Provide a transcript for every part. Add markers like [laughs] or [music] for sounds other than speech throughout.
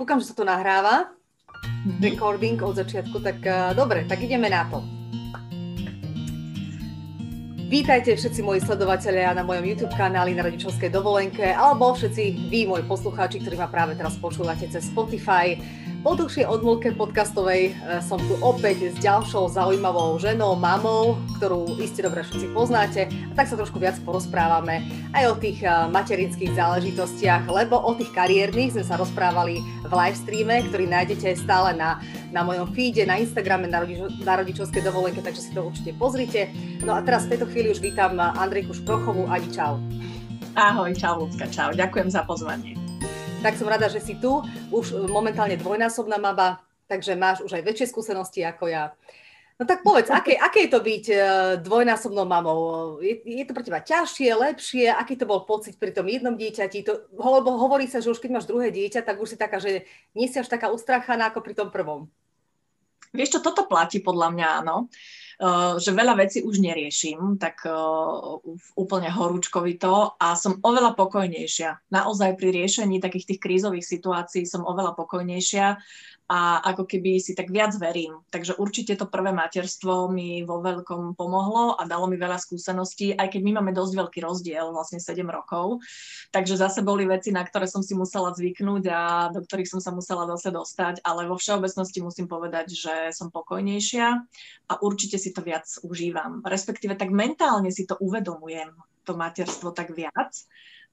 kúkam, že sa to nahráva. Recording od začiatku, tak uh, dobre, tak ideme na to. Vítajte všetci moji sledovatelia na mojom YouTube kanáli na rodičovskej dovolenke, alebo všetci vy, moji poslucháči, ktorí ma práve teraz počúvate cez Spotify. Po dlhšej odmlke podcastovej e, som tu opäť s ďalšou zaujímavou ženou, mamou, ktorú iste dobre všetci poznáte. A tak sa trošku viac porozprávame aj o tých e, materinských záležitostiach, lebo o tých kariérnych sme sa rozprávali v live streame, ktorý nájdete stále na, na mojom feede, na Instagrame na, rodič, na rodičovskej dovolenke, takže si to určite pozrite. No a teraz v tejto chvíli už vítam Andrejku Šprochovú. Adi, čau. Ahoj, čau Lucka, čau. Ďakujem za pozvanie tak som rada, že si tu. Už momentálne dvojnásobná mama, takže máš už aj väčšie skúsenosti ako ja. No tak povedz, [laughs] aké, aké je to byť uh, dvojnásobnou mamou? Je, je to pre teba ťažšie, lepšie? Aký to bol pocit pri tom jednom dieťati? To, lebo hovorí sa, že už keď máš druhé dieťa, tak už si taká, že nie si až taká ustrachaná ako pri tom prvom. Vieš čo, toto platí podľa mňa, áno. Eh, že veľa vecí už neriešim, tak eh, úplne horúčkovito a som oveľa pokojnejšia. Naozaj pri riešení takých tých krízových situácií som oveľa pokojnejšia a ako keby si tak viac verím. Takže určite to prvé materstvo mi vo veľkom pomohlo a dalo mi veľa skúseností, aj keď my máme dosť veľký rozdiel, vlastne 7 rokov. Takže zase boli veci, na ktoré som si musela zvyknúť a do ktorých som sa musela zase dostať, ale vo všeobecnosti musím povedať, že som pokojnejšia a určite si to viac užívam. Respektíve tak mentálne si to uvedomujem, to materstvo tak viac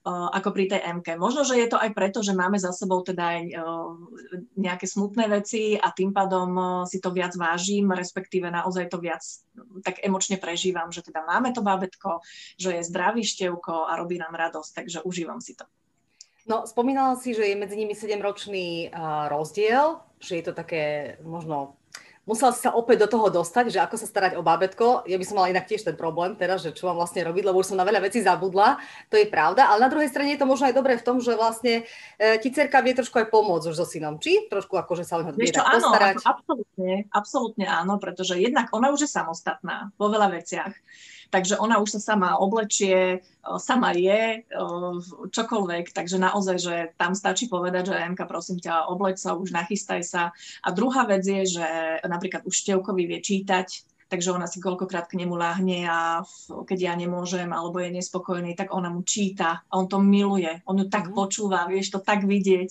ako pri tej MK. Možno, že je to aj preto, že máme za sebou teda aj nejaké smutné veci a tým pádom si to viac vážim, respektíve naozaj to viac tak emočne prežívam, že teda máme to bábetko, že je zdravý števko a robí nám radosť, takže užívam si to. No, spomínala si, že je medzi nimi 7-ročný uh, rozdiel, že je to také možno musela si sa opäť do toho dostať, že ako sa starať o bábetko. Ja by som mala inak tiež ten problém teraz, že čo mám vlastne robiť, lebo už som na veľa vecí zabudla, to je pravda, ale na druhej strane je to možno aj dobré v tom, že vlastne e, ti cerka vie trošku aj pomôcť už so synom, či trošku že sa o neho vie postarať. Áno, absolútne, absolútne áno, pretože jednak ona už je samostatná vo veľa veciach takže ona už sa sama oblečie, sama je, čokoľvek, takže naozaj, že tam stačí povedať, že MK, prosím ťa, obleč sa, už nachystaj sa. A druhá vec je, že napríklad už Števkovi vie čítať, takže ona si koľkokrát k nemu láhne a keď ja nemôžem alebo je nespokojný, tak ona mu číta a on to miluje, on ju tak mm. počúva, vieš to tak vidieť,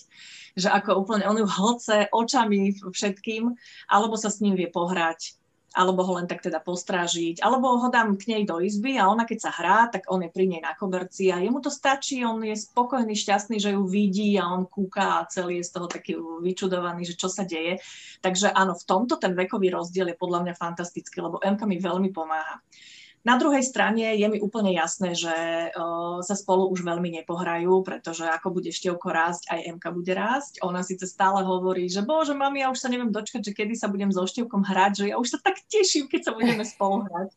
že ako úplne, on ju hlce očami všetkým, alebo sa s ním vie pohrať alebo ho len tak teda postrážiť, alebo ho dám k nej do izby a ona keď sa hrá, tak on je pri nej na koberci a jemu to stačí, on je spokojný, šťastný, že ju vidí a on kúka a celý je z toho taký vyčudovaný, že čo sa deje. Takže áno, v tomto ten vekový rozdiel je podľa mňa fantastický, lebo Emka mi veľmi pomáha. Na druhej strane je mi úplne jasné, že uh, sa spolu už veľmi nepohrajú, pretože ako bude števko rásť, aj Emka bude rásť. Ona síce stále hovorí, že bože, mami, ja už sa neviem dočkať, že kedy sa budem so števkom hrať, že ja už sa tak teším, keď sa budeme [laughs] spolu hrať.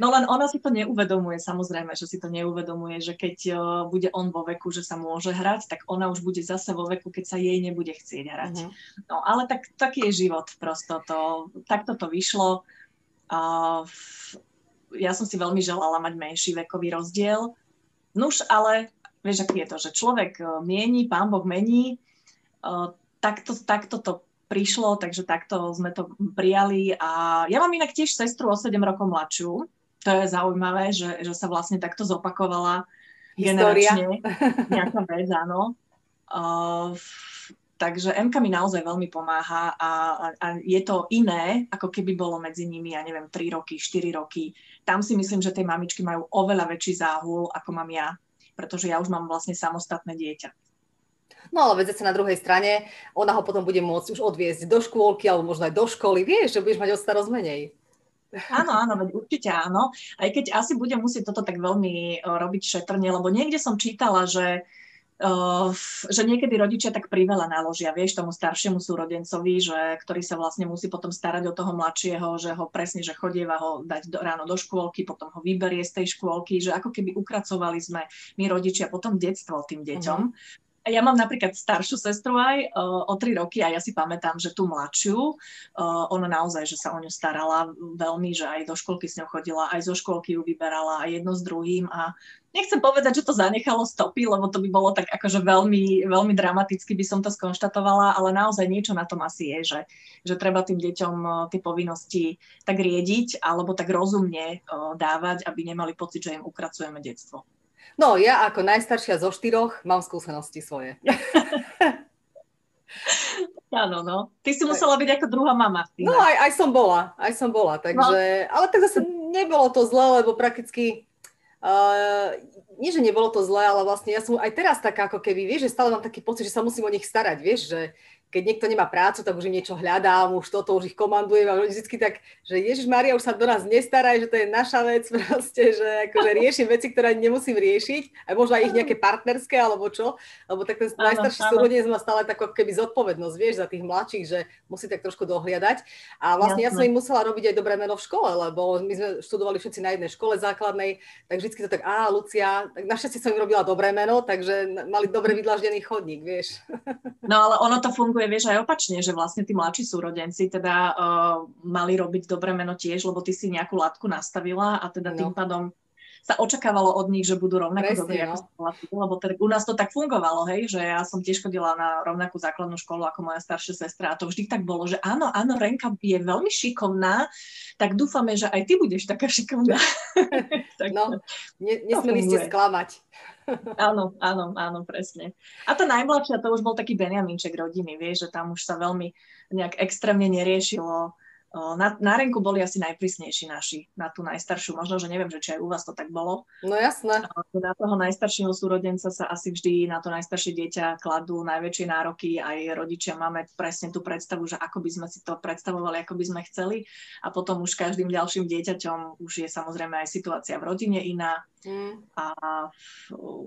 No len ona si to neuvedomuje, samozrejme, že si to neuvedomuje, že keď uh, bude on vo veku, že sa môže hrať, tak ona už bude zase vo veku, keď sa jej nebude chcieť hrať. Uh-huh. No ale tak, taký je život prosto, to, takto to vyšlo. Uh, ja som si veľmi želala mať menší vekový rozdiel. Nuž, ale vieš, aký je to, že človek e, mieni, pán Boh mení, e, takto, takto to prišlo, takže takto sme to prijali. A ja mám inak tiež sestru o 7 rokov mladšiu. To je zaujímavé, že, že sa vlastne takto zopakovala História. generačne nejaká vec, áno. Uh, Takže MK mi naozaj veľmi pomáha a, a, je to iné, ako keby bolo medzi nimi, ja neviem, 3 roky, 4 roky. Tam si myslím, že tie mamičky majú oveľa väčší záhul, ako mám ja, pretože ja už mám vlastne samostatné dieťa. No ale veď na druhej strane, ona ho potom bude môcť už odviezť do škôlky alebo možno aj do školy, vieš, že budeš mať o starosť menej. Áno, áno, veď určite áno. Aj keď asi budem musieť toto tak veľmi robiť šetrne, lebo niekde som čítala, že že niekedy rodičia tak priveľa naložia, vieš, tomu staršiemu súrodencovi, že, ktorý sa vlastne musí potom starať o toho mladšieho, že ho presne, že chodieva ho dať do, ráno do škôlky, potom ho vyberie z tej škôlky, že ako keby ukracovali sme my rodičia potom detstvo tým deťom. Uh-huh. Ja mám napríklad staršiu sestru aj o, o tri roky a ja si pamätám, že tú mladšiu, o, ona naozaj, že sa o ňu starala veľmi, že aj do školky s ňou chodila, aj zo školky ju vyberala, aj jedno s druhým a nechcem povedať, že to zanechalo stopy, lebo to by bolo tak akože veľmi, veľmi dramaticky by som to skonštatovala, ale naozaj niečo na tom asi je, že, že treba tým deťom tie povinnosti tak riediť alebo tak rozumne dávať, aby nemali pocit, že im ukracujeme detstvo. No, ja ako najstaršia zo štyroch mám skúsenosti svoje. [laughs] Áno, no. Ty si musela byť ako druhá mama. No, aj, aj som bola, aj som bola, takže, no. ale tak zase nebolo to zle, lebo prakticky Uh, nie, že nebolo to zlé, ale vlastne ja som aj teraz taká ako keby, vieš, že stále mám taký pocit, že sa musím o nich starať, vieš, že keď niekto nemá prácu, tak už im niečo hľadám, už toto, už ich komandujem a vždycky tak, že Ježiš Maria už sa do nás nestaraj, že to je naša vec [laughs] proste, že akože riešim veci, ktoré nemusím riešiť, aj možno aj ich nejaké partnerské alebo čo, lebo tak ten najstarší súrodenec má stále takú keby zodpovednosť, vieš, za tých mladších, že musí tak trošku dohliadať. A vlastne Jasne. ja som im musela robiť aj dobré meno v škole, lebo my sme študovali všetci na jednej škole základnej, tak vždycky to tak, á, Lucia, tak našťastie som im robila dobré meno, takže mali dobre vydlaždený chodník, vieš. No ale ono to funguje funguje, vieš, aj opačne, že vlastne tí mladší súrodenci teda uh, mali robiť dobré meno tiež, lebo ty si nejakú látku nastavila a teda no. tým pádom sa očakávalo od nich, že budú rovnako dobrí no. ako lebo teda u nás to tak fungovalo, hej, že ja som tiež chodila na rovnakú základnú školu ako moja staršia sestra a to vždy tak bolo, že áno, áno, Renka je veľmi šikovná, tak dúfame, že aj ty budeš taká šikovná. [laughs] [laughs] tak, no, ne, nesmeli ste sklamať. Áno, áno, áno, presne. A tá najmladšia, to už bol taký Benjaminček rodiny, vieš, že tam už sa veľmi nejak extrémne neriešilo na, na renku boli asi najprísnejší naši, na tú najstaršiu. Možno, že neviem, že či aj u vás to tak bolo. No jasné. Na toho najstaršieho súrodenca sa asi vždy na to najstaršie dieťa kladú najväčšie nároky. Aj rodičia máme presne tú predstavu, že ako by sme si to predstavovali, ako by sme chceli. A potom už každým ďalším dieťaťom už je samozrejme aj situácia v rodine iná. Mm. A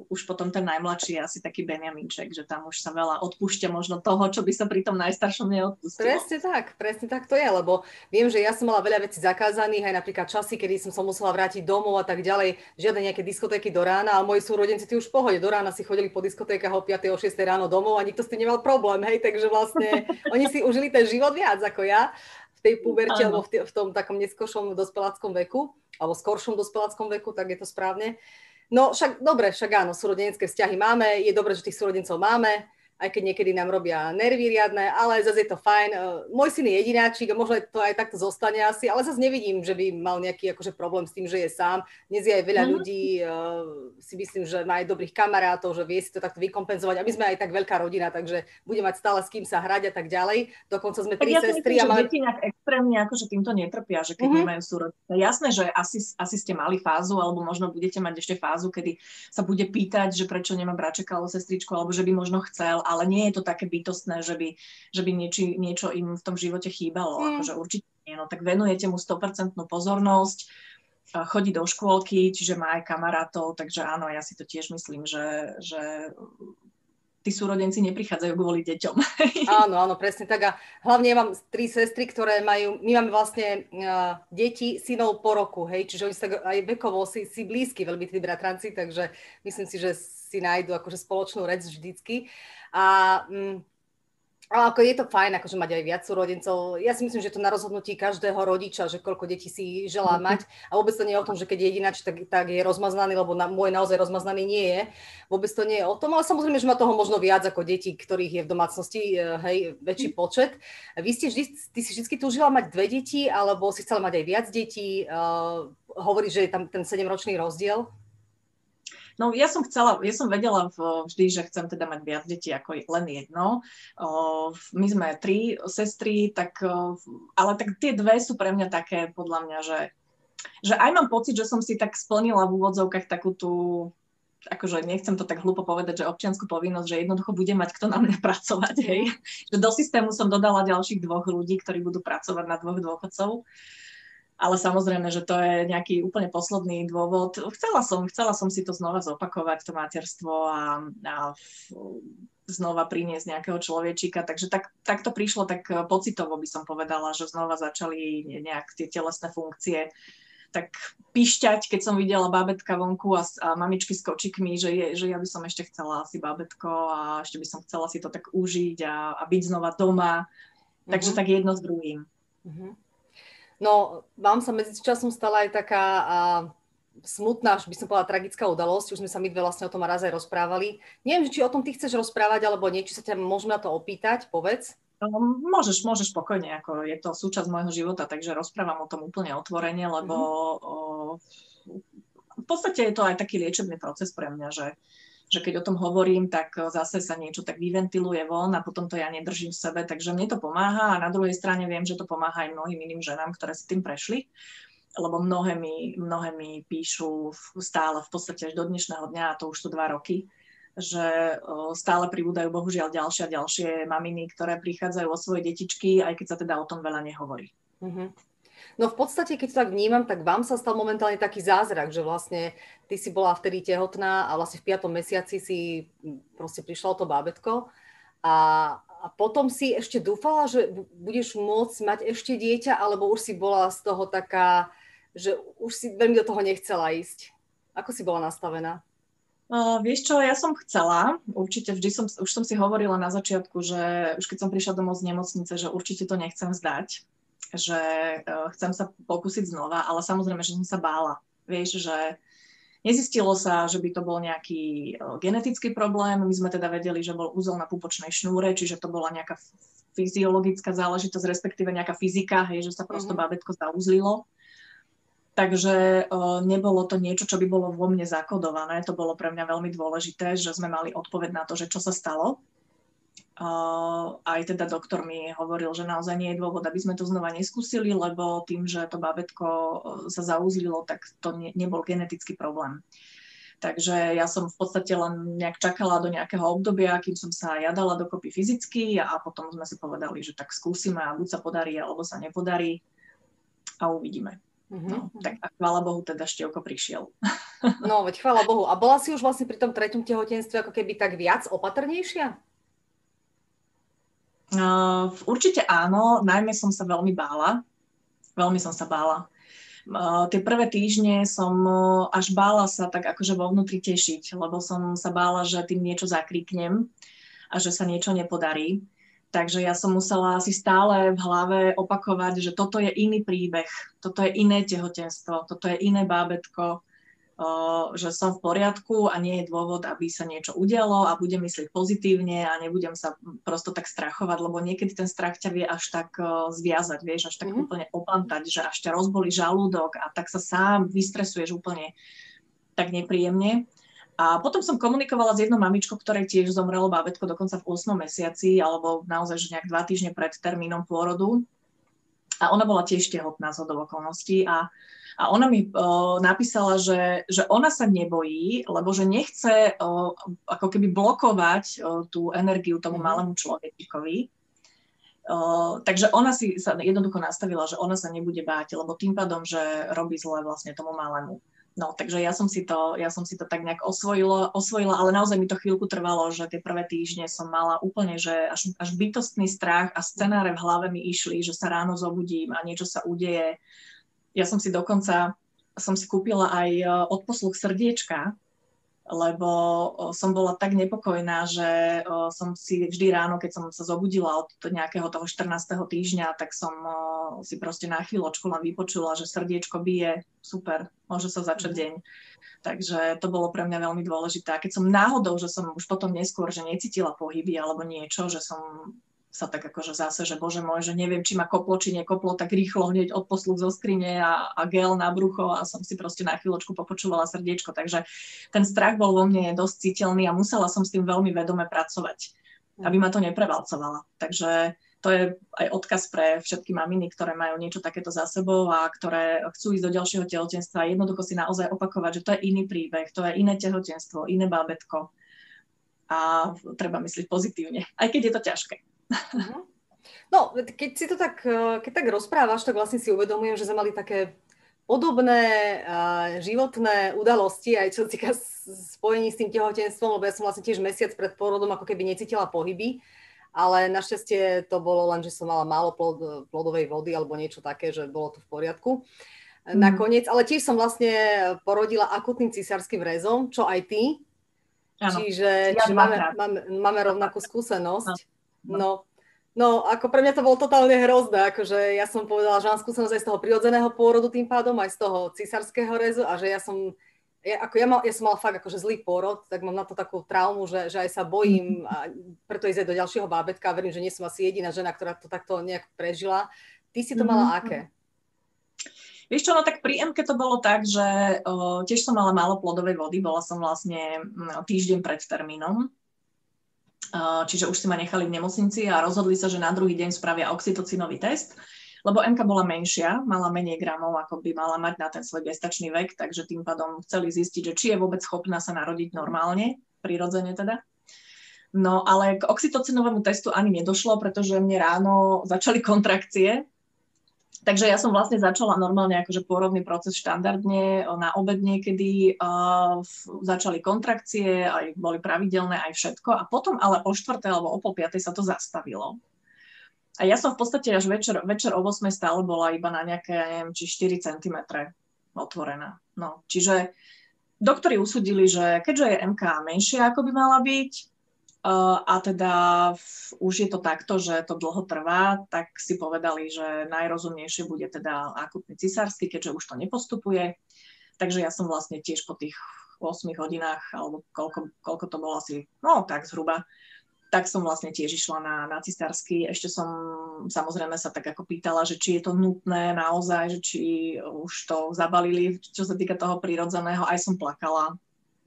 už potom ten najmladší je asi taký Benjaminček, že tam už sa veľa odpúšťa možno toho, čo by sa pri tom najstaršom neodpustilo. Presne tak, presne tak to je, lebo viem, že ja som mala veľa vecí zakázaných, aj napríklad časy, kedy som sa musela vrátiť domov a tak ďalej, žiadne nejaké diskotéky do rána, a moji súrodenci tí už v pohode, do rána si chodili po diskotékach o 5. o 6. ráno domov a nikto s tým nemal problém, hej, takže vlastne [laughs] oni si užili ten život viac ako ja tej puberte alebo v, t- v tom takom neskôršom dospeláckom veku alebo skoršom dospeláckom veku, tak je to správne. No však dobre, však áno, súrodenecké vzťahy máme, je dobré, že tých súrodencov máme, aj keď niekedy nám robia nervy riadne, ale zase je to fajn. E, môj syn je jedináčik a možno to aj takto zostane asi, ale zase nevidím, že by mal nejaký akože problém s tým, že je sám. Dnes je aj veľa mm-hmm. ľudí, uh, si myslím, že má aj dobrých kamarátov, že vie si to takto vykompenzovať a my sme aj tak veľká rodina, takže bude mať stále s kým sa hrať a tak ďalej. Dokonca sme tri ja sestry. Myslím, a máme... deti nejak extrémne akože týmto netrpia, že keď mm-hmm. nemajú súrodce. Jasné, že asi, asi ste mali fázu, alebo možno budete mať ešte fázu, kedy sa bude pýtať, že prečo nemá bračeka alebo sestričku, alebo že by možno chcel, ale nie je to také bytostné, že by, že by nieči, niečo im v tom živote chýbalo. Mm. Akože určite nie. No tak venujete mu 100% pozornosť, chodí do škôlky, čiže má aj kamarátov, takže áno, ja si to tiež myslím, že, že tí súrodenci neprichádzajú kvôli deťom. [laughs] Áno, áno, presne tak. A hlavne ja mám tri sestry, ktoré majú, my máme vlastne uh, deti, synov po roku, hej, čiže oni sa aj vekovo si, si blízky, veľmi tí bratranci, takže myslím si, že si nájdu akože spoločnú reč vždycky. A um, ale ako je to fajn, akože mať aj viac súrodencov. Ja si myslím, že to na rozhodnutí každého rodiča, že koľko detí si želá mhm. mať. A vôbec to nie je o tom, že keď je jedinač, tak, tak je rozmaznaný, lebo na, môj naozaj rozmaznaný nie je. Vôbec to nie je o tom, ale samozrejme, že má toho možno viac ako detí, ktorých je v domácnosti eh, hej, väčší mhm. počet. Vy ste vždy, ty si vždy túžila mať dve deti, alebo si chcela mať aj viac detí? Uh, hovoríš, že je tam ten 7-ročný rozdiel? No ja som chcela, ja som vedela vždy, že chcem teda mať viac detí ako len jedno. My sme tri sestry, tak, ale tak tie dve sú pre mňa také, podľa mňa, že, že aj mám pocit, že som si tak splnila v úvodzovkách takú tú akože nechcem to tak hlúpo povedať, že občiansku povinnosť, že jednoducho bude mať kto na mňa [laughs] pracovať, hej. Že do systému som dodala ďalších dvoch ľudí, ktorí budú pracovať na dvoch dôchodcov ale samozrejme, že to je nejaký úplne posledný dôvod. Chcela som, chcela som si to znova zopakovať, to materstvo a, a znova priniesť nejakého človečika, takže tak, tak to prišlo tak pocitovo by som povedala, že znova začali nejak tie telesné funkcie tak pišťať, keď som videla bábetka vonku a, a mamičky s kočikmi, že, je, že ja by som ešte chcela asi bábetko a ešte by som chcela si to tak užiť a, a byť znova doma. Takže mm-hmm. tak jedno s druhým. Mm-hmm. No, vám sa medzi časom stala aj taká a, smutná, až by som povedala tragická udalosť. Už sme sa my dve vlastne o tom raz aj rozprávali. Neviem, či o tom ty chceš rozprávať, alebo nie, či sa ťa môžeme na to opýtať, povedz. No, môžeš, môžeš spokojne, ako je to súčasť môjho života, takže rozprávam o tom úplne otvorene, lebo mm-hmm. o, v podstate je to aj taký liečebný proces pre mňa, že, že keď o tom hovorím, tak zase sa niečo tak vyventiluje von a potom to ja nedržím v sebe, takže mne to pomáha a na druhej strane viem, že to pomáha aj mnohým iným ženám, ktoré si tým prešli lebo mnohé mi, mnohé mi píšu stále v podstate až do dnešného dňa, a to už sú dva roky, že stále pribúdajú bohužiaľ ďalšie a ďalšie maminy, ktoré prichádzajú o svoje detičky, aj keď sa teda o tom veľa nehovorí. Mm-hmm. No v podstate, keď to tak vnímam, tak vám sa stal momentálne taký zázrak, že vlastne ty si bola vtedy tehotná a vlastne v piatom mesiaci si proste prišlo to bábetko a, a potom si ešte dúfala, že budeš môcť mať ešte dieťa, alebo už si bola z toho taká, že už si veľmi do toho nechcela ísť. Ako si bola nastavená? Uh, vieš čo, ja som chcela, určite vždy som, už som si hovorila na začiatku, že už keď som prišla domov z nemocnice, že určite to nechcem zdať, že uh, chcem sa pokúsiť znova, ale samozrejme, že som sa bála. Vieš, že nezistilo sa, že by to bol nejaký uh, genetický problém, my sme teda vedeli, že bol úzel na pupočnej šnúre, čiže to bola nejaká fyziologická záležitosť, respektíve nejaká fyzika, hej, že sa prosto mm-hmm. bábetko zauzlilo. Takže o, nebolo to niečo, čo by bolo vo mne zakodované. To bolo pre mňa veľmi dôležité, že sme mali odpoveď na to, že čo sa stalo. Aj teda doktor mi hovoril, že naozaj nie je dôvod, aby sme to znova neskúsili, lebo tým, že to bábetko sa zauzlilo, tak to ne, nebol genetický problém. Takže ja som v podstate len nejak čakala do nejakého obdobia, kým som sa ja dala dokopy fyzicky a potom sme si povedali, že tak skúsime a buď sa podarí, alebo sa nepodarí a uvidíme. Mm-hmm. No, tak a chvála Bohu, teda števko prišiel. No, veď chvála Bohu. A bola si už vlastne pri tom treťom tehotenstve ako keby tak viac opatrnejšia? Uh, určite áno, najmä som sa veľmi bála. Veľmi som sa bála. Uh, tie prvé týždne som uh, až bála sa tak akože vo vnútri tešiť, lebo som sa bála, že tým niečo zakríknem a že sa niečo nepodarí. Takže ja som musela si stále v hlave opakovať, že toto je iný príbeh, toto je iné tehotenstvo, toto je iné bábetko, že som v poriadku a nie je dôvod, aby sa niečo udialo a budem myslieť pozitívne a nebudem sa prosto tak strachovať, lebo niekedy ten strach ťa vie až tak zviazať, vieš, až tak mm-hmm. úplne opantať, že až ťa rozbolí žalúdok a tak sa sám vystresuješ úplne tak nepríjemne. A potom som komunikovala s jednou mamičkou, ktorej tiež zomrelo bábetko dokonca v 8 mesiaci, alebo naozaj že nejak dva týždne pred termínom pôrodu. A ona bola tiež tehotná z okolností a, a ona mi o, napísala, že, že ona sa nebojí, lebo že nechce o, ako keby blokovať o, tú energiu tomu mm. malému človekovi. O, takže ona si sa jednoducho nastavila, že ona sa nebude báť, lebo tým pádom, že robí zle vlastne tomu malému. No, takže ja som si to, ja som si to tak nejak osvojila, osvojila, ale naozaj mi to chvíľku trvalo, že tie prvé týždne som mala úplne, že až, až bytostný strach a scenáre v hlave mi išli, že sa ráno zobudím a niečo sa udeje. Ja som si dokonca, som si kúpila aj e, odposluch srdiečka, lebo som bola tak nepokojná, že som si vždy ráno, keď som sa zobudila od nejakého toho 14. týždňa, tak som si proste na chvíľočku len vypočula, že srdiečko bije, super, môže sa začať mhm. deň. Takže to bolo pre mňa veľmi dôležité. A keď som náhodou, že som už potom neskôr, že necítila pohyby alebo niečo, že som sa tak akože zase, že bože môj, že neviem, či ma koplo, či nekoplo, tak rýchlo hneď odposluch zo skrine a, a gel na brucho a som si proste na chvíľočku popočúvala srdiečko. Takže ten strach bol vo mne dosť citeľný a musela som s tým veľmi vedome pracovať, aby ma to neprevalcovala. Takže to je aj odkaz pre všetky maminy, ktoré majú niečo takéto za sebou a ktoré chcú ísť do ďalšieho tehotenstva. Jednoducho si naozaj opakovať, že to je iný príbeh, to je iné tehotenstvo, iné bábetko a treba myslieť pozitívne, aj keď je to ťažké. Mhm. No, keď si to tak, eh, keď tak rozprávaš, tak vlastne si uvedomujem, že sme mali také podobné uh, životné udalosti, aj čo týka spojení s tým tehotenstvom, lebo ja som vlastne tiež mesiac pred pôrodom ako keby necítila pohyby, ale našťastie to bolo len, že som mala málo plod, plodovej vody alebo niečo také, že bolo to v poriadku. mm. nakoniec, ale tiež som vlastne porodila akutným cisárským rezom, čo aj ty. Ano. Čiže, ja čiže máme, máme, máme rovnakú skúsenosť. No. No. No, ako pre mňa to bolo totálne hrozné, akože ja som povedala, že mám skúsenosť aj z toho prirodzeného pôrodu tým pádom, aj z toho cisárskeho rezu a že ja som, ja, ako ja, mal, ja som mala fakt akože zlý pôrod, tak mám na to takú traumu, že, že aj sa bojím a preto ísť aj do ďalšieho bábetka a verím, že nie som asi jediná žena, ktorá to takto nejak prežila. Ty si to mala mhm. aké? Vieš čo, no tak pri MK to bolo tak, že o, tiež som mala málo plodovej vody, bola som vlastne týždeň pred termínom, o, čiže už si ma nechali v nemocnici a rozhodli sa, že na druhý deň spravia oxytocinový test, lebo MK bola menšia, mala menej gramov, ako by mala mať na ten svoj gestačný vek, takže tým pádom chceli zistiť, že či je vôbec schopná sa narodiť normálne, prirodzene teda. No ale k oxytocinovému testu ani nedošlo, pretože mne ráno začali kontrakcie, Takže ja som vlastne začala normálne akože pôrodný proces štandardne, na obed niekedy uh, začali kontrakcie, aj boli pravidelné, aj všetko. A potom ale o 4. alebo o pol 5. sa to zastavilo. A ja som v podstate až večer, večer o 8. stále bola iba na nejaké, ja neviem, či 4 cm otvorená. No, čiže doktori usudili, že keďže je MK menšia, ako by mala byť, a teda už je to takto, že to dlho trvá, tak si povedali, že najrozumnejšie bude teda akutný cisársky, keďže už to nepostupuje. Takže ja som vlastne tiež po tých 8 hodinách, alebo koľko, koľko to bolo asi, no tak zhruba, tak som vlastne tiež išla na, na cisársky. Ešte som samozrejme sa tak ako pýtala, že či je to nutné naozaj, že či už to zabalili, čo sa týka toho prírodzeného. Aj som plakala,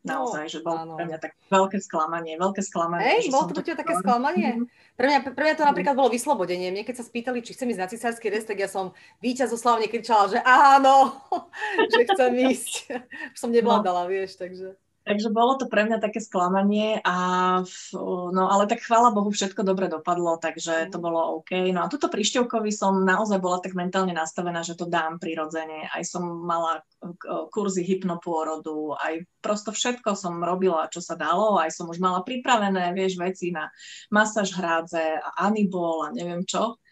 naozaj, že bolo pre mňa tak veľké sklamanie, veľké sklamanie. Ej, bolo to pre teba také sklamanie? Mm-hmm. Pre mňa, pre mňa to napríklad bolo vyslobodenie. Mne keď sa spýtali, či chcem ísť na cisársky rest, tak ja som víťazoslavne kričala, že áno, [laughs] že chcem ísť. [laughs] Už som nevládala, no. vieš, takže... Takže bolo to pre mňa také sklamanie, a, no ale tak chvála Bohu, všetko dobre dopadlo, takže to bolo OK. No a tuto pri Števkovi som naozaj bola tak mentálne nastavená, že to dám prirodzene. Aj som mala kurzy hypnopôrodu, aj prosto všetko som robila, čo sa dalo, aj som už mala pripravené, vieš, veci na masáž hrádze a anibol a neviem čo.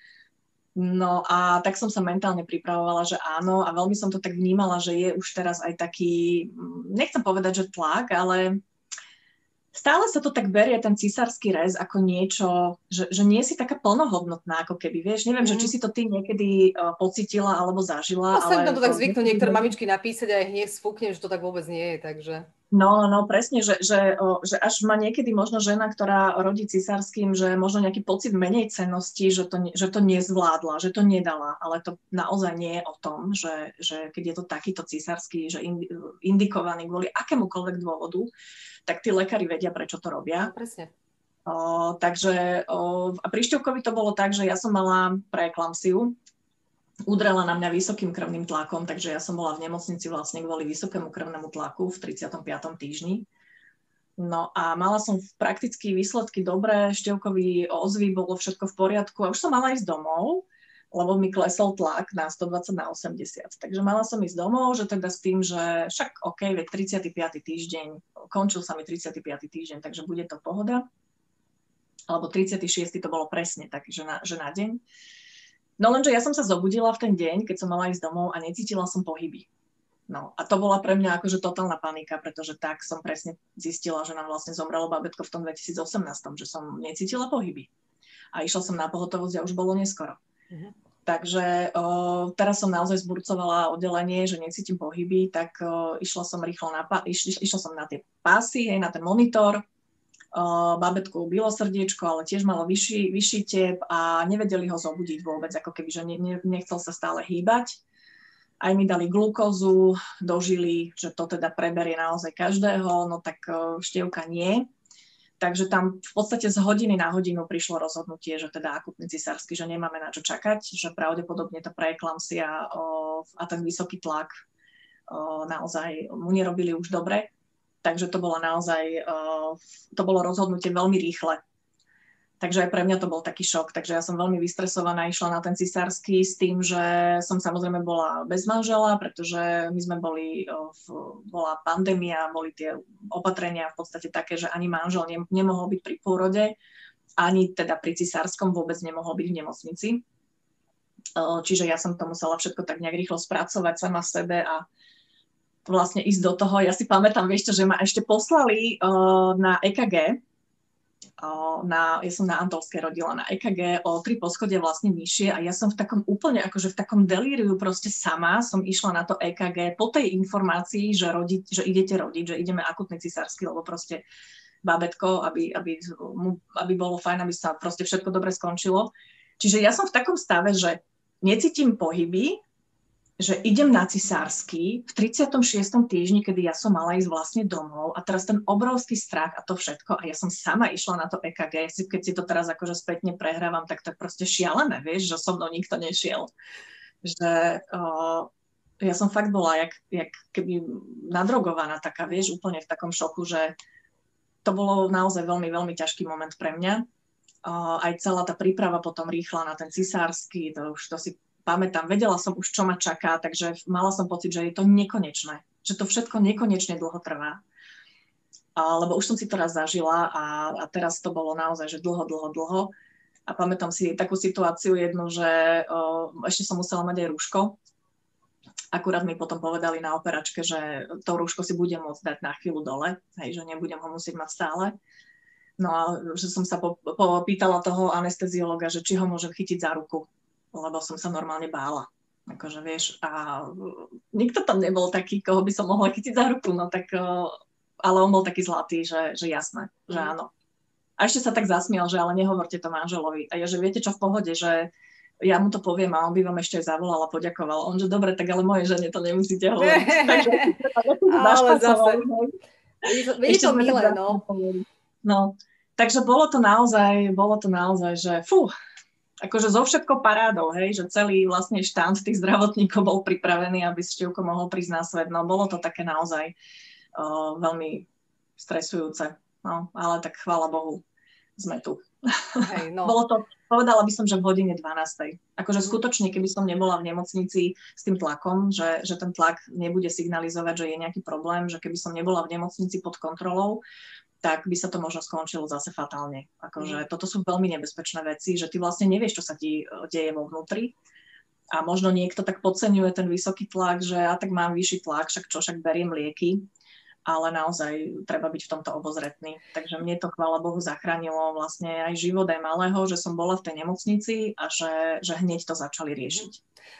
No a tak som sa mentálne pripravovala, že áno a veľmi som to tak vnímala, že je už teraz aj taký, nechcem povedať, že tlak, ale stále sa to tak berie, ten císarský rez, ako niečo, že, že nie si taká plnohodnotná, ako keby, vieš, neviem, mm. že či si to ty niekedy uh, pocitila alebo zažila. No, ale... to tak zvyknú niektoré mamičky napísať a hneď sfúknem, že to tak vôbec nie je, takže... No, no, presne, že, že, že až má niekedy možno žena, ktorá rodí cisárským, že možno nejaký pocit menej cennosti, že to, že to nezvládla, že to nedala, ale to naozaj nie je o tom, že, že keď je to takýto cisársky, že indikovaný kvôli akémukoľvek dôvodu, tak tí lekári vedia, prečo to robia. No, presne. O, takže o, a pri Števkovi to bolo tak, že ja som mala preeklamsiu, udrela na mňa vysokým krvným tlakom, takže ja som bola v nemocnici vlastne kvôli vysokému krvnému tlaku v 35. týždni. No a mala som prakticky výsledky dobré, števkový ozvy, bolo všetko v poriadku a už som mala ísť domov, lebo mi klesol tlak na 120 na 80. Takže mala som ísť domov, že teda s tým, že však OK, veď 35. týždeň, končil sa mi 35. týždeň, takže bude to pohoda. Alebo 36. to bolo presne tak, že na, že na deň. No lenže ja som sa zobudila v ten deň, keď som mala ísť domov a necítila som pohyby. No a to bola pre mňa akože totálna panika, pretože tak som presne zistila, že nám vlastne zomrelo babetko v tom 2018, že som necítila pohyby. A išla som na pohotovosť a už bolo neskoro. Uh-huh. Takže o, teraz som naozaj zburcovala oddelenie, že necítim pohyby, tak o, išla som rýchlo na, iš, išla som na tie pásy, hej, na ten monitor, babetku bylo srdiečko, ale tiež malo vyšší, vyšší tep a nevedeli ho zobudiť vôbec, ako keby, že ne, ne, nechcel sa stále hýbať. Aj mi dali glukózu, dožili, že to teda preberie naozaj každého, no tak uh, štievka nie. Takže tam v podstate z hodiny na hodinu prišlo rozhodnutie, že teda akutný cisársky, že nemáme na čo čakať, že pravdepodobne tá preeklamsia uh, a ten vysoký tlak uh, naozaj mu nerobili už dobre Takže to bolo naozaj, uh, to bolo rozhodnutie veľmi rýchle. Takže aj pre mňa to bol taký šok. Takže ja som veľmi vystresovaná, išla na ten cisársky s tým, že som samozrejme bola bez manžela, pretože my sme boli, bola pandémia, boli tie opatrenia v podstate také, že ani manžel ne, nemohol byť pri pôrode, ani teda pri cisárskom vôbec nemohol byť v nemocnici. čiže ja som to musela všetko tak nejak rýchlo spracovať sama sebe a vlastne ísť do toho. Ja si pamätám, vieš že ma ešte poslali uh, na EKG, na, ja som na Antolskej rodila na EKG o tri poschodie vlastne nižšie a ja som v takom úplne, akože v takom delíriu proste sama som išla na to EKG po tej informácii, že, rodi, že idete rodiť, že ideme akutný cisársky, lebo proste bábetko, aby, aby, aby bolo fajn, aby sa proste všetko dobre skončilo. Čiže ja som v takom stave, že necítim pohyby, že idem na cisársky v 36. týždni, kedy ja som mala ísť vlastne domov a teraz ten obrovský strach a to všetko a ja som sama išla na to EKG, keď si to teraz akože spätne prehrávam, tak to je proste šialené, vieš, že so mnou nikto nešiel. Že uh, ja som fakt bola jak, jak keby nadrogovaná taká, vieš, úplne v takom šoku, že to bolo naozaj veľmi, veľmi ťažký moment pre mňa. Aj celá tá príprava potom rýchla na ten cisársky, to už to si pamätám, vedela som už, čo ma čaká, takže mala som pocit, že je to nekonečné, že to všetko nekonečne dlho trvá. Lebo už som si to raz zažila a, a teraz to bolo naozaj, že dlho, dlho, dlho. A pamätám si takú situáciu jednu, že o, ešte som musela mať aj rúško. Akurát mi potom povedali na operačke, že to rúško si budem môcť dať na chvíľu dole, hej, že nebudem ho musieť mať stále. No a že som sa popýtala toho anesteziologa, že či ho môžem chytiť za ruku lebo som sa normálne bála. Akože vieš, a nikto tam nebol taký, koho by som mohla chytiť za ruku, no tak, ale on bol taký zlatý, že, že jasné, že mhm. áno. A ešte sa tak zasmial, že ale nehovorte to manželovi. A ja, že viete čo v pohode, že ja mu to poviem a on by vám ešte aj zavolal a poďakoval. On, že dobre, tak ale moje žene to nemusíte hovoriť. [laughs] Takže, ale zase. Vidíš to milé, no. No, takže bolo to naozaj, bolo to naozaj, že fú, akože zo všetko parádou, hej, že celý vlastne štát tých zdravotníkov bol pripravený, aby Števko mohol prísť na svet. No bolo to také naozaj uh, veľmi stresujúce. No, ale tak chvála Bohu, sme tu. Hej, no. [laughs] bolo to, povedala by som, že v hodine 12. Akože mhm. skutočne, keby som nebola v nemocnici s tým tlakom, že, že ten tlak nebude signalizovať, že je nejaký problém, že keby som nebola v nemocnici pod kontrolou, tak by sa to možno skončilo zase fatálne. Akože mm. toto sú veľmi nebezpečné veci, že ty vlastne nevieš, čo sa ti e, deje vo vnútri. A možno niekto tak podceňuje ten vysoký tlak, že ja tak mám vyšší tlak, však čo, však beriem lieky, ale naozaj treba byť v tomto obozretný. Takže mne to, chvála Bohu, zachránilo vlastne aj život aj malého, že som bola v tej nemocnici a že, že hneď to začali riešiť.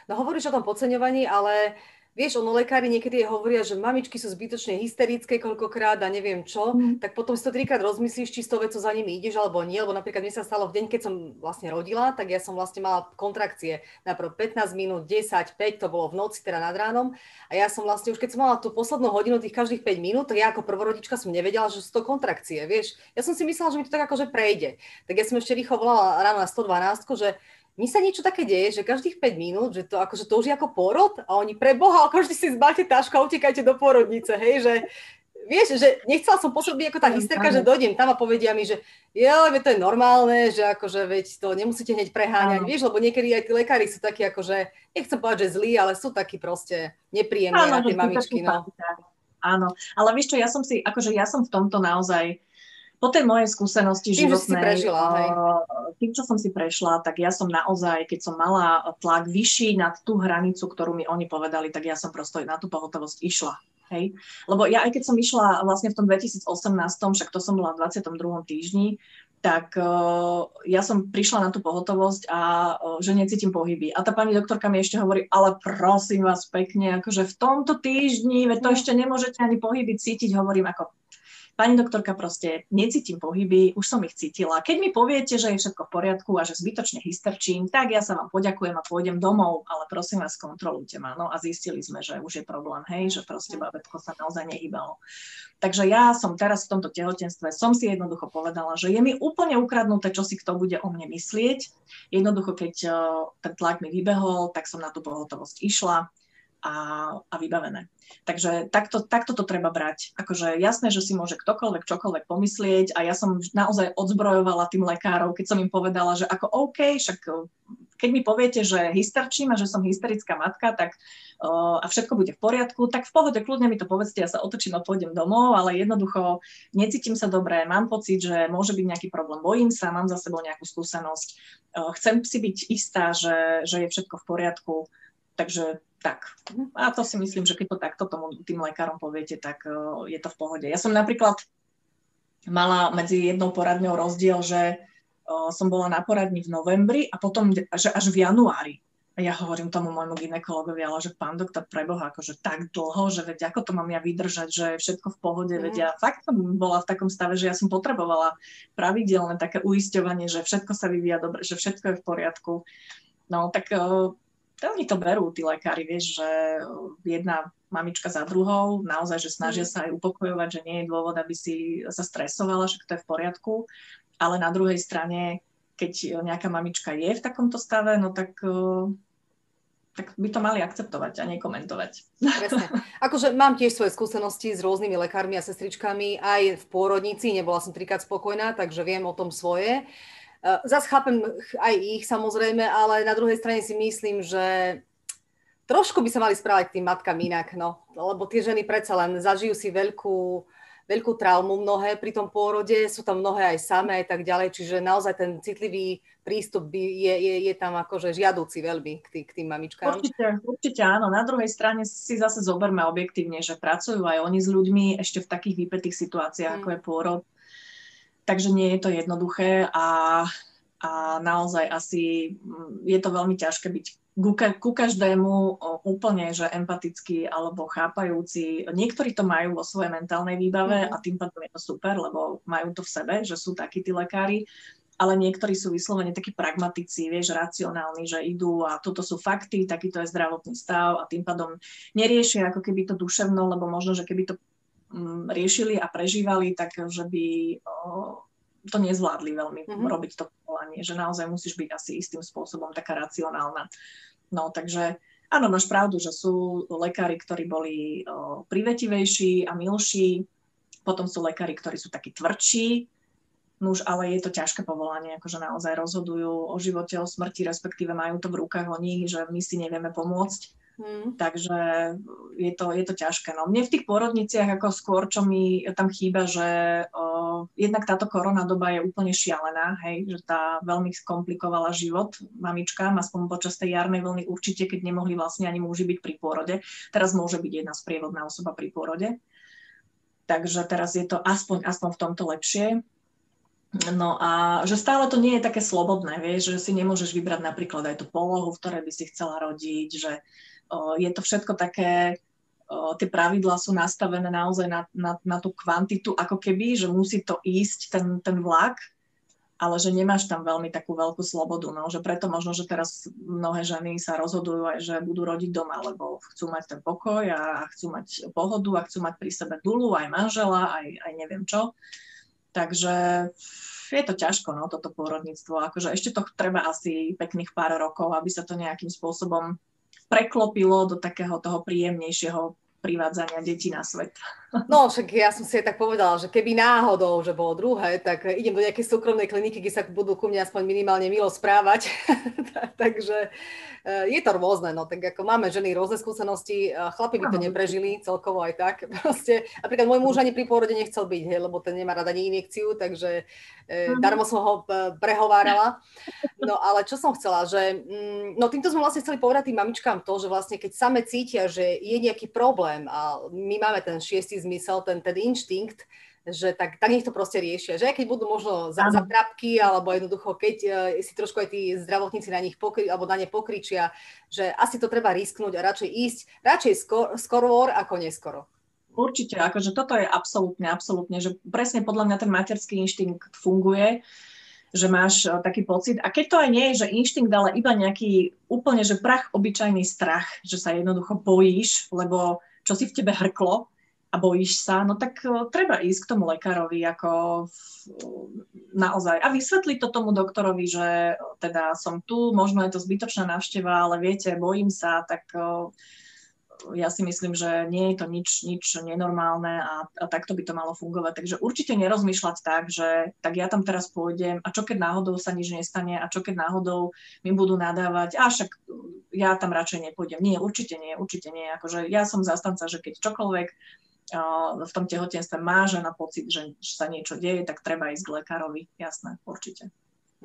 No hovoríš o tom podceňovaní, ale Vieš, ono lekári niekedy hovoria, že mamičky sú zbytočne hysterické koľkokrát a neviem čo, mm. tak potom si to trikrát rozmyslíš, či s tou vecou za nimi ideš alebo nie, lebo napríklad mi sa stalo v deň, keď som vlastne rodila, tak ja som vlastne mala kontrakcie najprv 15 minút, 10, 5, to bolo v noci, teda nad ránom a ja som vlastne už keď som mala tú poslednú hodinu tých každých 5 minút, tak ja ako prvorodička som nevedela, že sú to kontrakcie, vieš. Ja som si myslela, že mi to tak akože prejde. Tak ja som ešte rýchlo volala ráno na 112, že mi sa niečo také deje, že každých 5 minút, že to, akože to už je ako porod a oni pre Boha okamžite si zbáte tášku a utekajte do porodnice, hej, že vieš, že nechcela som pôsobiť ako tá hysterka, že dojdem tam a povedia mi, že jo, to je normálne, že akože veď to nemusíte hneď preháňať, ano. vieš, lebo niekedy aj tí lekári sú takí akože, nechcem povedať, že zlí, ale sú takí proste nepríjemní na tie mamičky, no. Áno, ale vieš čo, ja som si, akože ja som v tomto naozaj po tej mojej skúsenosti tým, životnej, prežila, hej. tým, čo som si prešla, tak ja som naozaj, keď som mala tlak vyšší nad tú hranicu, ktorú mi oni povedali, tak ja som prosto na tú pohotovosť išla. Hej? Lebo ja aj keď som išla vlastne v tom 2018, však to som bola v 22. týždni, tak uh, ja som prišla na tú pohotovosť a uh, že necítim pohyby. A tá pani doktorka mi ešte hovorí, ale prosím vás pekne, akože v tomto týždni, veď to no. ešte nemôžete ani pohyby cítiť, hovorím ako Pani doktorka, proste necítim pohyby, už som ich cítila. Keď mi poviete, že je všetko v poriadku a že zbytočne hysterčím, tak ja sa vám poďakujem a pôjdem domov, ale prosím vás, kontrolujte ma. No a zistili sme, že už je problém, hej, že proste babetko sa naozaj nehýbalo. Takže ja som teraz v tomto tehotenstve, som si jednoducho povedala, že je mi úplne ukradnuté, čo si kto bude o mne myslieť. Jednoducho, keď eh, ten tlak mi vybehol, tak som na tú pohotovosť išla a, a vybavené. Takže takto, takto to treba brať. Akože jasné, že si môže ktokoľvek čokoľvek pomyslieť a ja som naozaj odzbrojovala tým lekárov, keď som im povedala, že ako OK, však keď mi poviete, že hysterčím a že som hysterická matka, tak uh, a všetko bude v poriadku, tak v pohode kľudne mi to povedzte, ja sa otočím a pôjdem domov, ale jednoducho necítim sa dobre, mám pocit, že môže byť nejaký problém, bojím sa, mám za sebou nejakú skúsenosť, uh, chcem si byť istá, že, že je všetko v poriadku, takže tak. A to si myslím, že keď to takto tomu, tým lekárom poviete, tak uh, je to v pohode. Ja som napríklad mala medzi jednou poradňou rozdiel, že uh, som bola na poradni v novembri a potom, že až v januári. A ja hovorím tomu môjmu ginekologovi, ale že pán doktor preboha, akože tak dlho, že veď ako to mám ja vydržať, že je všetko v pohode, mm. veď ja fakt som bola v takom stave, že ja som potrebovala pravidelné také uisťovanie, že všetko sa vyvíja dobre, že všetko je v poriadku. No tak uh, oni to berú, tí lekári, vieš, že jedna mamička za druhou, naozaj, že snažia mhm. sa aj upokojovať, že nie je dôvod, aby si sa stresovala, že to je v poriadku ale na druhej strane, keď nejaká mamička je v takomto stave, no tak eh, tak by to mali akceptovať a nekomentovať. Presne. Akože mám tiež svoje skúsenosti s rôznymi lekármi a sestričkami aj v pôrodnici, nebola som trikrát spokojná, takže viem o tom svoje. Eh, zas chápem aj ich samozrejme, ale na druhej strane si myslím, že trošku by sa mali správať tým matkám inak, no. Lebo tie ženy predsa len zažijú si veľkú veľkú traumu mnohé pri tom pôrode, sú tam mnohé aj samé a tak ďalej, čiže naozaj ten citlivý prístup by je, je, je tam akože žiadúci veľmi k, tý, k tým mamičkám. Určite, určite áno. Na druhej strane si zase zoberme objektívne, že pracujú aj oni s ľuďmi ešte v takých výpetých situáciách, mm. ako je pôrod. Takže nie je to jednoduché a, a naozaj asi mm, je to veľmi ťažké byť ku, ku každému úplne, že empatický alebo chápajúci. Niektorí to majú vo svojej mentálnej výbave mm. a tým pádom je to super, lebo majú to v sebe, že sú takí tí lekári, ale niektorí sú vyslovene takí pragmatici, vieš, racionálni, že idú a toto sú fakty, takýto je zdravotný stav a tým pádom neriešia ako keby to duševno, lebo možno, že keby to riešili a prežívali, tak že by to nezvládli veľmi mm-hmm. robiť to povolanie, že naozaj musíš byť asi istým spôsobom taká racionálna. No takže áno, máš pravdu, že sú lekári, ktorí boli o, privetivejší a milší, potom sú lekári, ktorí sú takí tvrdší, už ale je to ťažké povolanie, akože naozaj rozhodujú o živote, o smrti, respektíve majú to v rukách o nich, že my si nevieme pomôcť. Hmm. Takže je to, je to ťažké. No mne v tých porodniciach ako skôr, čo mi tam chýba, že o, jednak táto korona doba je úplne šialená, hej, že tá veľmi skomplikovala život mamičkám, aspoň počas tej jarnej vlny určite, keď nemohli vlastne ani muži byť pri pôrode. Teraz môže byť jedna sprievodná osoba pri pôrode. Takže teraz je to aspoň, aspoň v tomto lepšie. No a že stále to nie je také slobodné, vieš, že si nemôžeš vybrať napríklad aj tú polohu, v ktorej by si chcela rodiť, že je to všetko také, tie pravidlá sú nastavené naozaj na, na, na tú kvantitu, ako keby, že musí to ísť ten, ten vlak, ale že nemáš tam veľmi takú veľkú slobodu. No, že preto možno, že teraz mnohé ženy sa rozhodujú aj, že budú rodiť doma, lebo chcú mať ten pokoj a chcú mať pohodu a chcú mať pri sebe dulu, aj manžela, aj, aj neviem čo. Takže je to ťažko, no, toto pôrodníctvo. Akože ešte to treba asi pekných pár rokov, aby sa to nejakým spôsobom preklopilo do takého toho príjemnejšieho privádzania detí na svet. [laughs] No, však ja som si aj tak povedala, že keby náhodou, že bolo druhé, tak idem do nejakej súkromnej kliniky, kde sa budú ku mne aspoň minimálne milo správať. [laughs] Takže eh, je to rôzne, no tak ako máme ženy rôzne skúsenosti, chlapi by to neprežili celkovo aj tak. [laughs] Proste, napríklad môj muž ani pri pôrode nechcel byť, hej, lebo ten nemá rada ani injekciu, takže e, darmo som ho eh, prehovárala. No ale čo som chcela, že mm, no týmto sme vlastne chceli povedať tým mamičkám to, že vlastne keď same cítia, že je nejaký problém a my máme ten šiestý zmysel, ten, ten inštinkt, že tak, tak nech to proste riešia. Že aj keď budú možno za, za trapky, alebo jednoducho, keď uh, si trošku aj tí zdravotníci na nich pokri, alebo na ne pokričia, že asi to treba risknúť a radšej ísť, radšej skor, skoro ako neskoro. Určite, akože toto je absolútne, absolútne, že presne podľa mňa ten materský inštinkt funguje, že máš uh, taký pocit. A keď to aj nie je, že inštinkt, ale iba nejaký úplne, že prach obyčajný strach, že sa jednoducho bojíš, lebo čo si v tebe hrklo, a bojíš sa, no tak uh, treba ísť k tomu lekárovi ako uh, naozaj. A vysvetliť to tomu doktorovi, že teda som tu, možno je to zbytočná návšteva, ale viete, bojím sa, tak ja si myslím, že nie je to nič, nič nenormálne a, a takto by to malo fungovať. Takže určite nerozmýšľať tak, že tak ja tam teraz pôjdem a čo keď náhodou sa nič nestane a čo keď náhodou mi budú nadávať a však ja tam radšej nepôjdem. Nie, určite nie, určite nie. Akože ja som zastanca, že keď čokoľvek v tom tehotenstve má žena pocit, že sa niečo deje, tak treba ísť k lekárovi. Jasné, určite.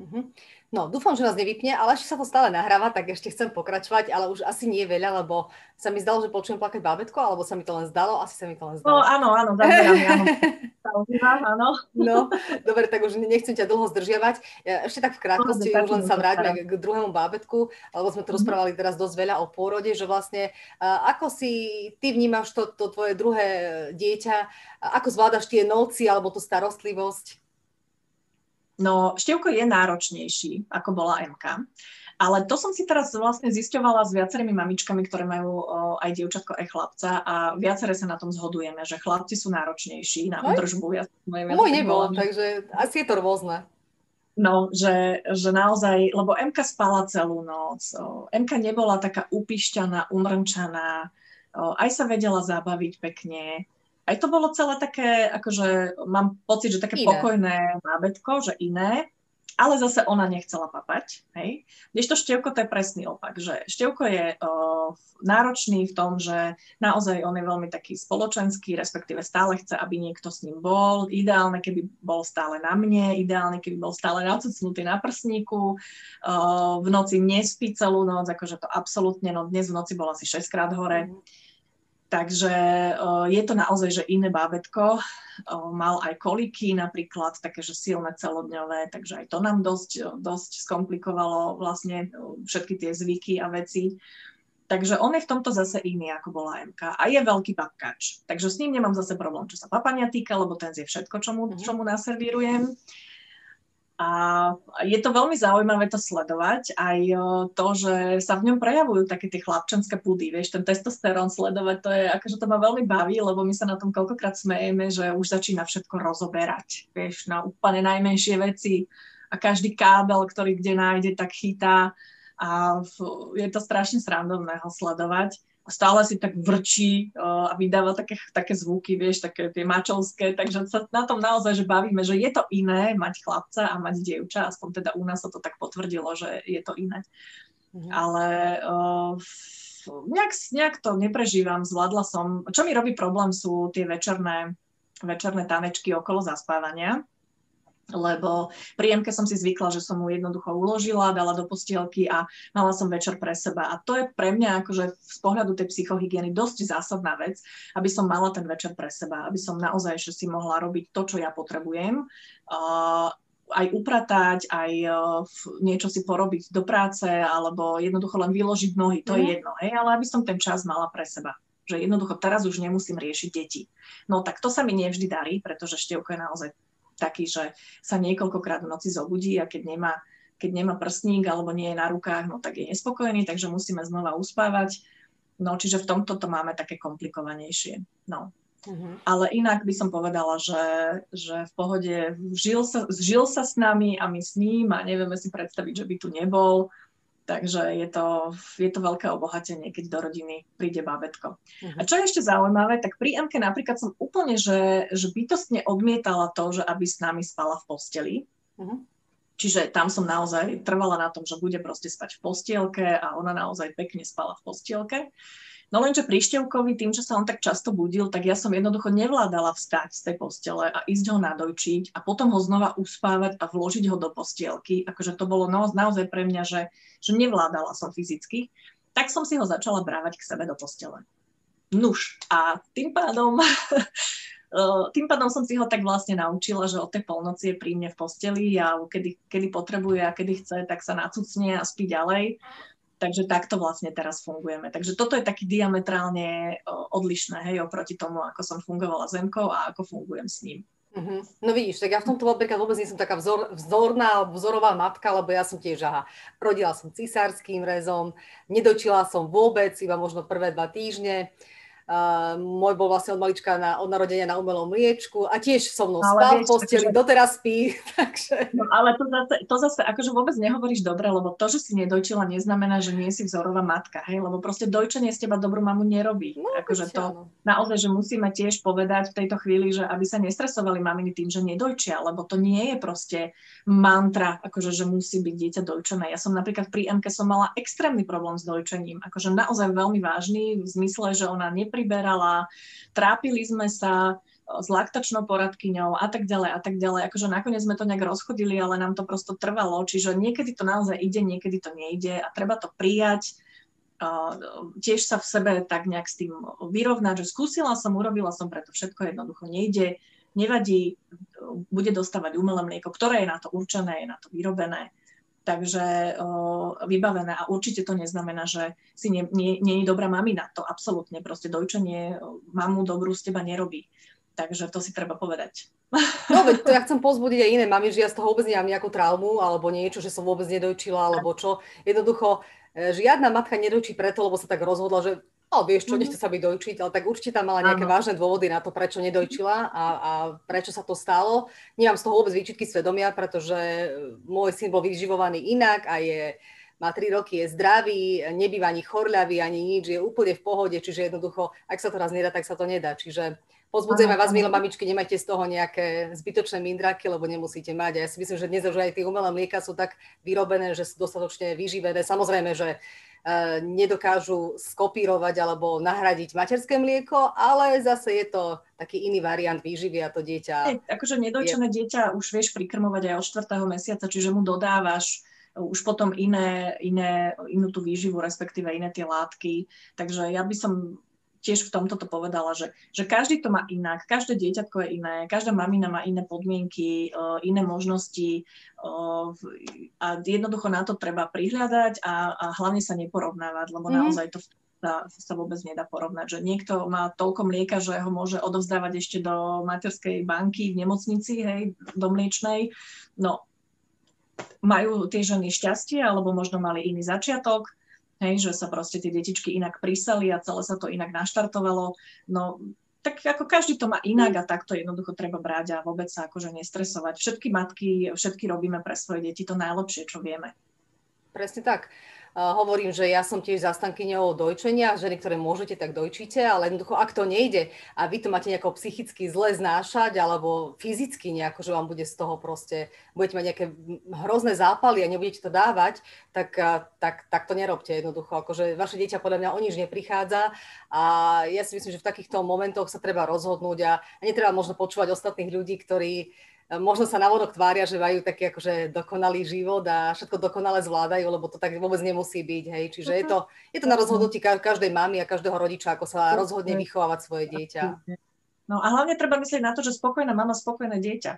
Uh-huh. No, dúfam, že nás nevypne, ale ešte sa to stále nahráva, tak ešte chcem pokračovať, ale už asi nie veľa, lebo sa mi zdalo, že počujem plakať bábetko, alebo sa mi to len zdalo, asi sa mi to len zdalo. No, áno, áno, zaberám, áno. [laughs] áno. No, dobre, tak už nechcem ťa dlho zdržiavať. Ešte tak v krátkosti, no, už len sa vráťme k druhému bábetku, lebo sme tu mm-hmm. rozprávali teraz dosť veľa o pôrode, že vlastne ako si ty vnímaš to, to tvoje druhé dieťa, ako zvládaš tie noci alebo tú starostlivosť? No, števko je náročnejší, ako bola MK. Ale to som si teraz vlastne zisťovala s viacerými mamičkami, ktoré majú o, aj dievčatko, aj chlapca a viacere sa na tom zhodujeme, že chlapci sú náročnejší na údržbu. Ja, Môj nebol, takže asi je to rôzne. No, že, že naozaj, lebo MK spala celú noc, o, MK nebola taká upišťaná, umrnčaná, aj sa vedela zabaviť pekne, aj to bolo celé také, akože mám pocit, že také iné. pokojné bábetko, že iné, ale zase ona nechcela papať, hej. to števko to je presný opak, že števko je o, náročný v tom, že naozaj on je veľmi taký spoločenský, respektíve stále chce, aby niekto s ním bol, ideálne, keby bol stále na mne, ideálne, keby bol stále nacucnutý na prsníku, o, v noci nespí celú noc, akože to absolútne, no dnes v noci bol asi 6 krát hore, mm Takže je to naozaj, že iné bábetko. Mal aj koliky napríklad, také, že silné celodňové, takže aj to nám dosť, dosť skomplikovalo vlastne všetky tie zvyky a veci. Takže on je v tomto zase iný, ako bola MK. A je veľký papkač. Takže s ním nemám zase problém, čo sa papania týka, lebo ten je všetko, čo mu, čo mu naservírujem. A je to veľmi zaujímavé to sledovať, aj to, že sa v ňom prejavujú také tie chlapčenské pudy, vieš, ten testosterón sledovať, to je, akože to ma veľmi baví, lebo my sa na tom koľkokrát smejeme, že už začína všetko rozoberať, vieš, na úplne najmenšie veci. A každý kábel, ktorý kde nájde, tak chytá a je to strašne srandovné ho sledovať stále si tak vrčí uh, a vydáva také, také zvuky, vieš, také tie mačovské, takže sa na tom naozaj, že bavíme, že je to iné mať chlapca a mať dievča, aspoň teda u nás sa to tak potvrdilo, že je to iné. Mhm. Ale uh, nejak, nejak to neprežívam, zvládla som. Čo mi robí problém sú tie večerné, večerné tanečky okolo zaspávania, lebo pri Jemke som si zvykla, že som mu jednoducho uložila, dala do postielky a mala som večer pre seba. A to je pre mňa akože z pohľadu tej psychohygieny dosť zásadná vec, aby som mala ten večer pre seba, aby som naozaj že si mohla robiť to, čo ja potrebujem. Uh, aj upratať, aj uh, niečo si porobiť do práce, alebo jednoducho len vyložiť nohy, to mm. je mhm. jedno, hej, ale aby som ten čas mala pre seba že jednoducho teraz už nemusím riešiť deti. No tak to sa mi nevždy darí, pretože števko je naozaj taký, že sa niekoľkokrát v noci zobudí a keď nemá, keď nemá prstník alebo nie je na rukách, no tak je nespokojný, takže musíme znova uspávať. No, čiže v tomto to máme také komplikovanejšie. No. Uh-huh. Ale inak by som povedala, že, že v pohode žil sa, žil sa s nami a my s ním a nevieme si predstaviť, že by tu nebol. Takže je to, je to veľké obohatenie, keď do rodiny príde bábetko. Uh-huh. A čo je ešte zaujímavé, tak pri Emke napríklad som úplne, že, že bytostne odmietala to, že aby s nami spala v posteli. Uh-huh. Čiže tam som naozaj trvala na tom, že bude proste spať v postielke a ona naozaj pekne spala v postielke. No lenže pri Števkovi, tým, že sa on tak často budil, tak ja som jednoducho nevládala vstať z tej postele a ísť ho nadojčiť a potom ho znova uspávať a vložiť ho do postielky. Akože to bolo na, naozaj pre mňa, že, že nevládala som fyzicky. Tak som si ho začala brávať k sebe do postele. Nuž. A tým pádom [laughs] tým pádom som si ho tak vlastne naučila, že od tej polnoci je pri mne v posteli a kedy, kedy potrebuje a kedy chce, tak sa nacucne a spí ďalej. Takže takto vlastne teraz fungujeme. Takže toto je taký diametrálne odlišné, hej, oproti tomu, ako som fungovala s Emkou a ako fungujem s ním. Uh-huh. No vidíš, tak ja v tomto napríklad vôbec nie som taká vzor, vzorná, vzorová matka, lebo ja som tiež, aha, rodila som cisárským rezom, nedočila som vôbec, iba možno prvé dva týždne. Uh, môj bol vlastne od malička na, od narodenia na umelom mliečku a tiež so mnou spal v posteli, akože... doteraz spí. [laughs] Takže... No, ale to zase, to zase akože vôbec nehovoríš dobre, lebo to, že si nedojčila, neznamená, že nie si vzorová matka, hej? lebo proste dojčenie z teba dobrú mamu nerobí. No, akože to naozaj, že musíme tiež povedať v tejto chvíli, že aby sa nestresovali maminy tým, že nedojčia, lebo to nie je proste mantra, akože, že musí byť dieťa dojčené. Ja som napríklad pri MK som mala extrémny problém s dojčením, akože naozaj veľmi vážny, v zmysle, že ona nepri nepriberala, trápili sme sa s laktačnou poradkyňou a tak ďalej a tak ďalej. Akože nakoniec sme to nejak rozchodili, ale nám to prosto trvalo. Čiže niekedy to naozaj ide, niekedy to nejde a treba to prijať. tiež sa v sebe tak nejak s tým vyrovnať, že skúsila som, urobila som, preto všetko jednoducho nejde, nevadí, bude dostávať umelé mlieko, ktoré je na to určené, je na to vyrobené takže o, vybavené. A určite to neznamená, že si nie, nie, nie je dobrá mamina. To absolútne. Proste dojčenie mamu dobrú z teba nerobí. Takže to si treba povedať. No veď to ja chcem pozbudiť aj iné mami, že ja z toho vôbec nemám nejakú traumu alebo niečo, že som vôbec nedojčila alebo čo. Jednoducho, e, žiadna matka nedojčí preto, lebo sa tak rozhodla, že No, vieš čo, nechce sa byť dojčiť, ale tak určite tam mala nejaké ano. vážne dôvody na to, prečo nedojčila a, a prečo sa to stalo. Nemám z toho vôbec výčitky svedomia, pretože môj syn bol vyživovaný inak a je, má 3 roky, je zdravý, nebýva ani chorľavý, ani nič, je úplne v pohode, čiže jednoducho, ak sa to raz nedá, tak sa to nedá. Čiže pozbudzujem aj vás, milé mamičky, nemajte z toho nejaké zbytočné mindraky, lebo nemusíte mať. A ja si myslím, že dnes už aj tie umelé mlieka sú tak vyrobené, že sú dostatočne vyživené. Samozrejme, že nedokážu skopírovať alebo nahradiť materské mlieko, ale zase je to taký iný variant výživy a to dieťa... Hey, akože nedojčené je... dieťa už vieš prikrmovať aj od 4. mesiaca, čiže mu dodávaš už potom iné, iné, inú tú výživu, respektíve iné tie látky. Takže ja by som tiež v tomto to povedala, že, že každý to má inak, každé dieťatko je iné, každá mamina má iné podmienky, uh, iné možnosti uh, a jednoducho na to treba prihľadať a, a hlavne sa neporovnávať, lebo mm. naozaj to sa, sa vôbec nedá porovnať, že niekto má toľko mlieka, že ho môže odovzdávať ešte do materskej banky v nemocnici, hej, do mliečnej. No, majú tie ženy šťastie, alebo možno mali iný začiatok, hej, že sa proste tie detičky inak prisali a celé sa to inak naštartovalo. No, tak ako každý to má inak a takto jednoducho treba brať a vôbec sa akože nestresovať. Všetky matky, všetky robíme pre svoje deti to najlepšie, čo vieme. Presne tak hovorím, že ja som tiež zastankyňou dojčenia, ženy, ktoré môžete, tak dojčíte, ale jednoducho, ak to nejde a vy to máte nejako psychicky zle znášať alebo fyzicky nejako, že vám bude z toho proste, budete mať nejaké hrozné zápaly a nebudete to dávať, tak, tak, tak to nerobte jednoducho. Akože vaše dieťa podľa mňa o nič neprichádza a ja si myslím, že v takýchto momentoch sa treba rozhodnúť a, a netreba možno počúvať ostatných ľudí, ktorí možno sa navodok tvária, že majú taký akože dokonalý život a všetko dokonale zvládajú, lebo to tak vôbec nemusí byť, hej. Čiže je to, je to na rozhodnutí každej mamy a každého rodiča, ako sa rozhodne vychovávať svoje dieťa. No a hlavne treba myslieť na to, že spokojná mama, spokojné dieťa.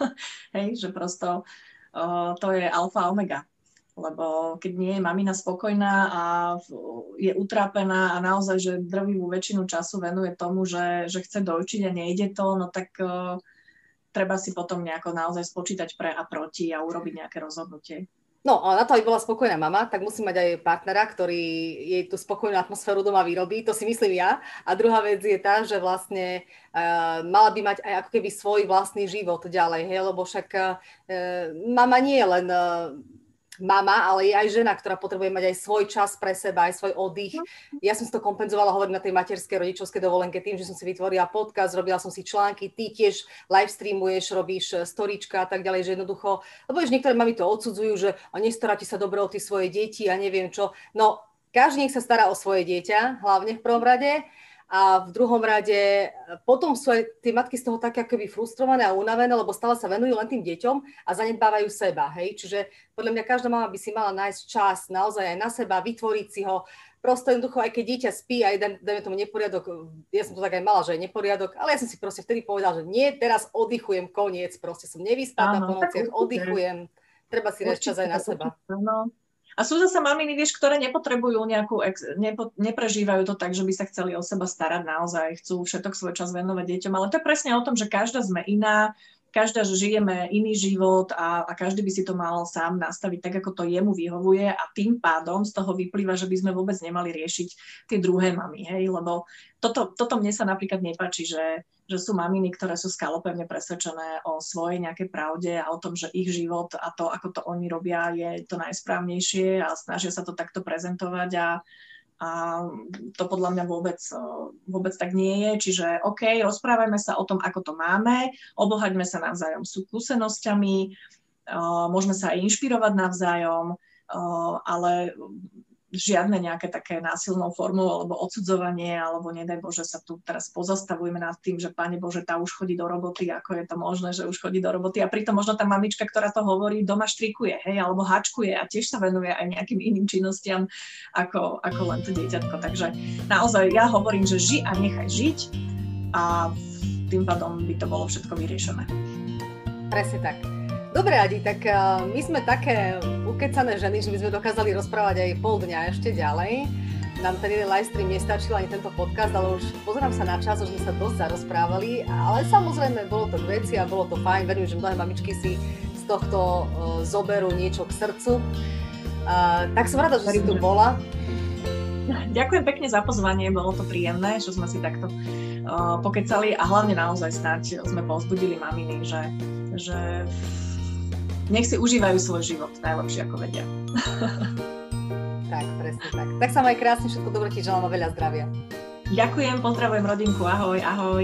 [laughs] hej, že prosto uh, to je alfa omega. Lebo keď nie je mamina spokojná a je utrápená a naozaj, že drvivú väčšinu času venuje tomu, že, že chce dojčiť a nejde to, no tak uh, treba si potom nejako naozaj spočítať pre a proti a urobiť nejaké rozhodnutie. No na to, aby bola spokojná mama, tak musí mať aj partnera, ktorý jej tú spokojnú atmosféru doma vyrobí. To si myslím ja. A druhá vec je tá, že vlastne uh, mala by mať aj ako keby svoj vlastný život ďalej, hej? lebo však uh, mama nie je len uh, mama, ale je aj žena, ktorá potrebuje mať aj svoj čas pre seba, aj svoj oddych. No. Ja som si to kompenzovala, hovorím na tej materskej rodičovskej dovolenke tým, že som si vytvorila podcast, robila som si články, ty tiež live streamuješ, robíš eh, storička a tak ďalej, že jednoducho, lebo už niektoré mami to odsudzujú, že a nestaráte sa dobre o tie svoje deti a neviem čo. No, každý nech sa stará o svoje dieťa, hlavne v prvom rade a v druhom rade potom sú aj tie matky z toho také akoby frustrované a unavené, lebo stále sa venujú len tým deťom a zanedbávajú seba. Hej? Čiže podľa mňa každá mama by si mala nájsť čas naozaj aj na seba, vytvoriť si ho. Prosto jednoducho, aj keď dieťa spí a dajme tomu neporiadok, ja som to tak aj mala, že je neporiadok, ale ja som si proste vtedy povedala, že nie, teraz oddychujem, koniec, proste som nevyspatá po nociach, oddychujem, treba si nájsť čas aj na seba. No, a sú zase maminy, vieš, ktoré nepotrebujú nejakú, ex, nepo, neprežívajú to tak, že by sa chceli o seba starať naozaj, chcú všetok svoj čas venovať deťom, ale to je presne o tom, že každá sme iná, každá, žijeme iný život a, a každý by si to mal sám nastaviť tak, ako to jemu vyhovuje a tým pádom z toho vyplýva, že by sme vôbec nemali riešiť tie druhé mamy, hej, lebo toto, toto mne sa napríklad nepáči, že, že sú maminy, ktoré sú skalopevne presvedčené o svojej nejakej pravde a o tom, že ich život a to, ako to oni robia, je to najsprávnejšie a snažia sa to takto prezentovať a, a to podľa mňa vôbec, vôbec tak nie je. Čiže OK, rozprávajme sa o tom, ako to máme, obohaďme sa navzájom. Skúsenosťami, môžeme sa aj inšpirovať navzájom, ale žiadne nejaké také násilnou formou alebo odsudzovanie, alebo nedaj Bože sa tu teraz pozastavujeme nad tým, že Pane Bože, tá už chodí do roboty, ako je to možné, že už chodí do roboty a pritom možno tá mamička, ktorá to hovorí, doma štrikuje, hej, alebo hačkuje a tiež sa venuje aj nejakým iným činnostiam ako, ako len to dieťatko. Takže naozaj ja hovorím, že ži a nechaj žiť a tým pádom by to bolo všetko vyriešené. Presne tak. Dobre, Adi, tak uh, my sme také ukecané ženy, že by sme dokázali rozprávať aj pol dňa ešte ďalej. Nám ten jeden live stream nestačil ani tento podcast, ale už pozerám sa na čas, už sme sa dosť zarozprávali, ale samozrejme bolo to k veci a bolo to fajn. Verím, že mnohé mamičky si z tohto uh, zoberú niečo k srdcu. Uh, tak som rada, že si tu bola. Ďakujem pekne za pozvanie, bolo to príjemné, že sme si takto pokecali a hlavne naozaj snáď sme povzbudili maminy, že, že nech si užívajú svoj život najlepšie, ako vedia. [laughs] tak, presne tak. Tak sa maj krásne, všetko dobré ti želám a veľa zdravia. Ďakujem, pozdravujem rodinku, ahoj, ahoj.